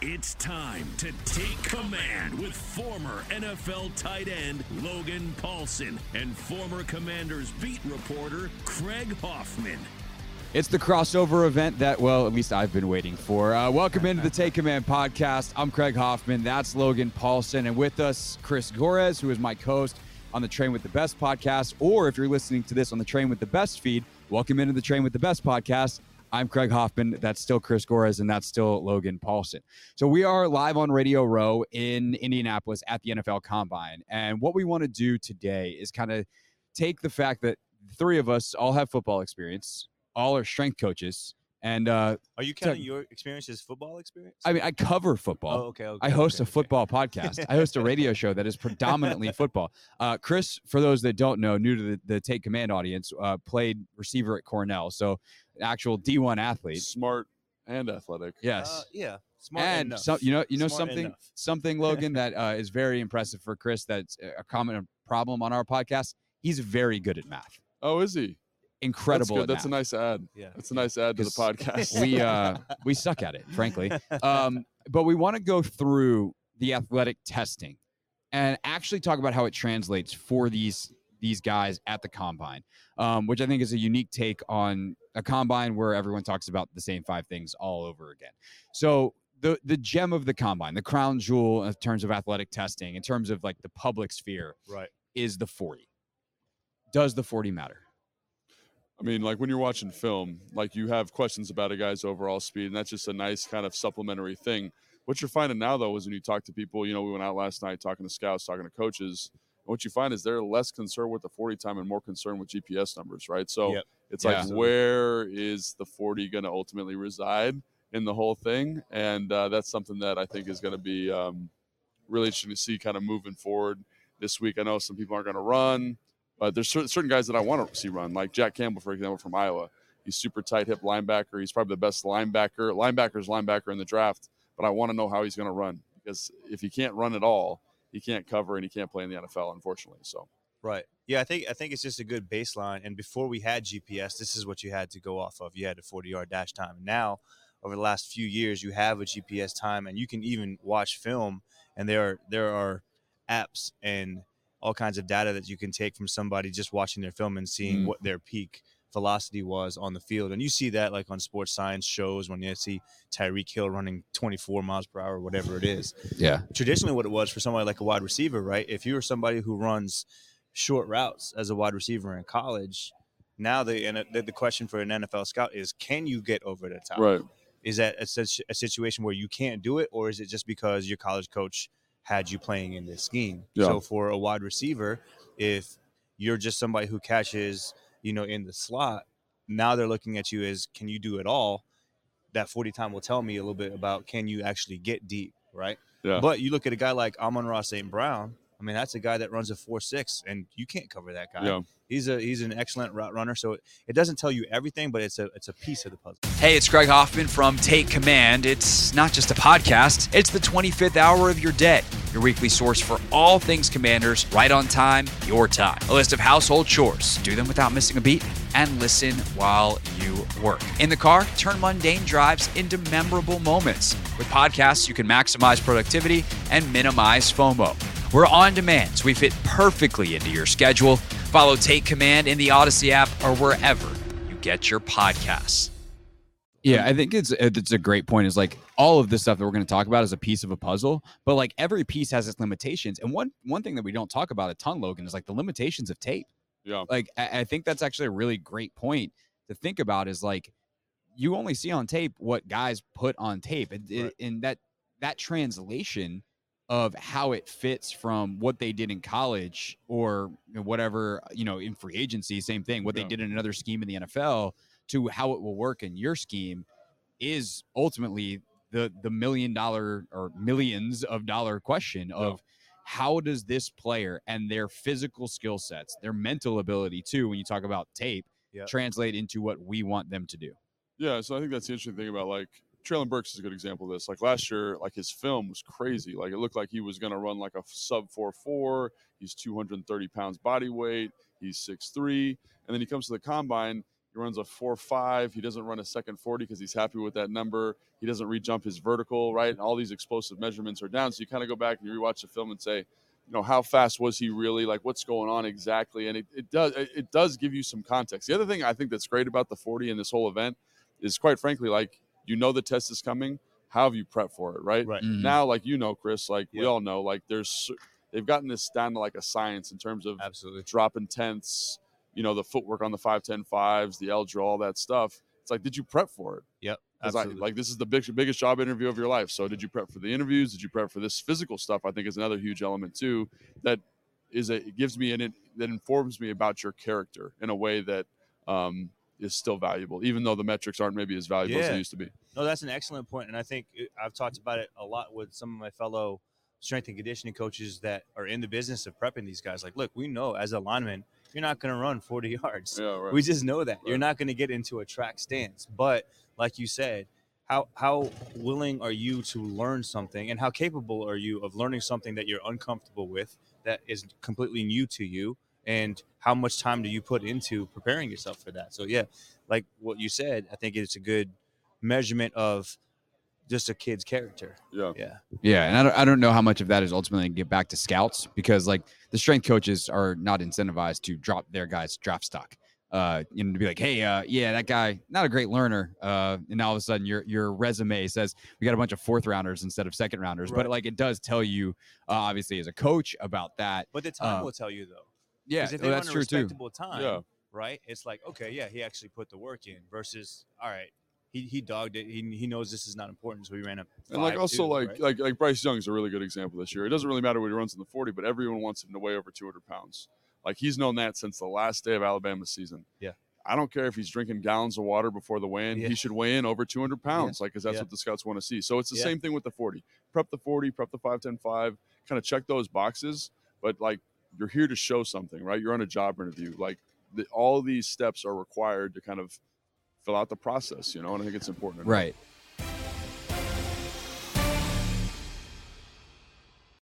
It's time to take command with former NFL tight end Logan Paulsen and former Commanders beat reporter Craig Hoffman. It's the crossover event that, well, at least I've been waiting for. Uh, welcome into the Take Command podcast. I'm Craig Hoffman. That's Logan Paulsen. And with us, Chris Gorres, who is my co host on the Train with the Best podcast. Or if you're listening to this on the Train with the Best feed, welcome into the Train with the Best podcast. I'm Craig Hoffman. That's still Chris Gorres, and that's still Logan Paulsen. So we are live on Radio Row in Indianapolis at the NFL Combine. And what we want to do today is kind of take the fact that three of us all have football experience, all are strength coaches. And uh, Are you counting your experience as football experience? I mean, I cover football. Oh, okay, okay, I host okay, a okay. football podcast. I host a radio show that is predominantly football. Uh, Chris, for those that don't know, new to the, the Take Command audience, uh, played receiver at Cornell. So, an actual D1 athlete. smart and athletic. Yes. Uh, yeah, smart and enough. some, you know, you know Smart something, enough. something, Logan, that uh, is very impressive for Chris. That's a common problem on our podcast. He's very good at math. Oh, is he? Incredible. That's good. That's a nice ad. Yeah. That's a nice ad to the podcast. we uh we suck at it frankly um but we want to go through the athletic testing and actually talk about how it translates for these these guys at the combine um, which i think is a unique take on a combine where everyone talks about the same five things all over again so the the gem of the combine the crown jewel in terms of athletic testing in terms of like the public sphere right. is the 40 does the 40 matter I mean, like when you're watching film, like you have questions about a guy's overall speed, and that's just a nice kind of supplementary thing. What you're finding now, though, is when you talk to people, you know, we went out last night talking to scouts, talking to coaches. What you find is they're less concerned with the 40 time and more concerned with GPS numbers, right? So Yep. it's Yeah. like, where is the 40 going to ultimately reside in the whole thing? And uh, that's something that I think is going to be um, really interesting to see kind of moving forward this week. I know some people aren't going to run. But there's certain, guys that I want to see run, like Jack Campbell, for example, from Iowa. He's super tight hip linebacker. He's probably the best linebacker, linebackers linebacker in the draft. But I want to know how he's going to run because if he can't run at all, he can't cover and he can't play in the NFL, unfortunately. So Right. Yeah, I think I think it's just a good baseline. And before we had GPS, this is what you had to go off of. You had a 40 yard dash time. Now, over the last few years, you have a GPS time, and you can even watch film. And there are there are apps and all kinds of data that you can take from somebody just watching their film and seeing Mm. what their peak velocity was on the field. And you see that like on sports science shows when you see Tyreek Hill running 24 miles per hour, whatever it is yeah traditionally what it was for somebody like a wide receiver, right? If you were somebody who runs short routes as a wide receiver in college, now the and the, the question for an NFL scout is, can you get over the top? right, Is that a, a situation where you can't do it, or is it just because your college coach had you playing in this scheme? Yeah. So for a wide receiver, if you're just somebody who catches, you know, in the slot, now they're looking at you as, can you do it all? That 40 time will tell me a little bit about can you actually get deep, right? yeah, But you look at a guy like Amon-Ra St. Brown. I mean, that's a guy that runs a four six, and you can't cover that guy. yeah. He's a he's an excellent route runner. So it, it doesn't tell you everything, but it's a it's a piece of the puzzle. Hey, it's Craig Hoffman from Take Command. It's not just a podcast, it's the 25th hour of your day. Your weekly source for all things commanders, right on time, your time. A list of household chores. Do them without missing a beat and listen while you work. In the car, turn mundane drives into memorable moments. With podcasts, you can maximize productivity and minimize FOMO. We're on demand, so we fit perfectly into your schedule. Follow Take Command in the Audacy app or wherever you get your podcasts. Yeah, I think it's it's a great point. Is like all of this stuff that we're going to talk about is a piece of a puzzle, but like every piece has its limitations. And one one thing that we don't talk about a ton, Logan, is like the limitations of tape. Yeah. Like I, I think that's actually a really great point to think about. Is like you only see on tape what guys put on tape, and, Right. and that that translation of how it fits from what they did in college or whatever you know in free agency, same thing. What Yeah. they did in another scheme in the NFL to how it will work in your scheme is ultimately the the million dollar or millions of dollar question of how does this player and their physical skill sets, their mental ability too, when you talk about tape, Yep. translate into what we want them to do. Yeah, so I think that's the interesting thing about like Treylon Burks is a good example of this. Like last year, like his film was crazy. Like it looked like he was going to run like a sub four four. He's 230 pounds body weight. He's 6'3. And then he comes to the combine. He runs a four five. He doesn't run a second 40 because he's happy with that number. He doesn't re-jump his vertical, right? And all these explosive measurements are down. So you kind of go back and you rewatch the film and say, you know, how fast was he really? Like what's going on exactly? And it, it does it does give you some context. The other thing I think that's great about the 40 and this whole event is quite frankly like you know the test is coming. How have you prepped for it, right? Right. Mhm. Now, like you know, Chris, like we all know, like there's they've gotten this down to like a science in terms of Absolutely. dropping tenths, you know, the footwork on the 5'10 fives, the L draw, all that stuff. It's like, did you prep for it? Yep. 'Cause I, Absolutely. like this is the big, biggest job interview of your life. So did you prep for the interviews? Did you prep for this physical stuff? I think is another huge element too. That is a it gives me an it that informs me about your character in a way that um, is still valuable, even though the metrics aren't maybe as valuable as Yeah. they used to be. No, that's an excellent point, and I think uh, I've talked about it a lot with some of my fellow strength and conditioning coaches that are in the business of prepping these guys. Like, look, we know as a lineman, you're not going to run 40 yards. Yeah, right. We just know that you're not going to get into a track stance. But like you said, how how willing are you to learn something, and how capable are you of learning something that you're uncomfortable with, that is completely new to you, and how much time do you put into preparing yourself for that? So yeah, like what you said, I think it's a good measurement of just a kid's character. yeah. Yeah. Yeah, and I don't, I don't know how much of that is ultimately get back to scouts because like the strength coaches are not incentivized to drop their guys draft stock. Uh, you know, to be like, hey, uh, yeah, that guy not a great learner. Uh, and now all of a sudden your your resume says we got a bunch of fourth rounders instead of second rounders. But like it does tell you, uh, obviously as a coach about that. But the time Uh, will tell you though. Yeah, if oh, they well, run that's a true too. time, Yeah. right? It's like, okay, yeah, he actually put the work in versus all right, he, he dogged it. He, he knows this is not important, so he ran up. And like also 5'2", like right? like like Bryce Young is a really good example this year. It doesn't really matter what he runs in the 40, but everyone wants him to weigh over 200 pounds. Like he's known that since the last day of Alabama's season. Yeah. I don't care if he's drinking gallons of water before the weigh-in. Yeah. He should weigh in over 200 pounds, like because that's Yeah. what the scouts want to see. So it's the Yeah. same thing with the 40. Prep the 40, prep the 5, 10, 5, kind of check those boxes. But like you're here to show something, right? You're on a job interview. Like the, all these steps are required to kind of fill out the process, you know. And I think it's important. to know. Right.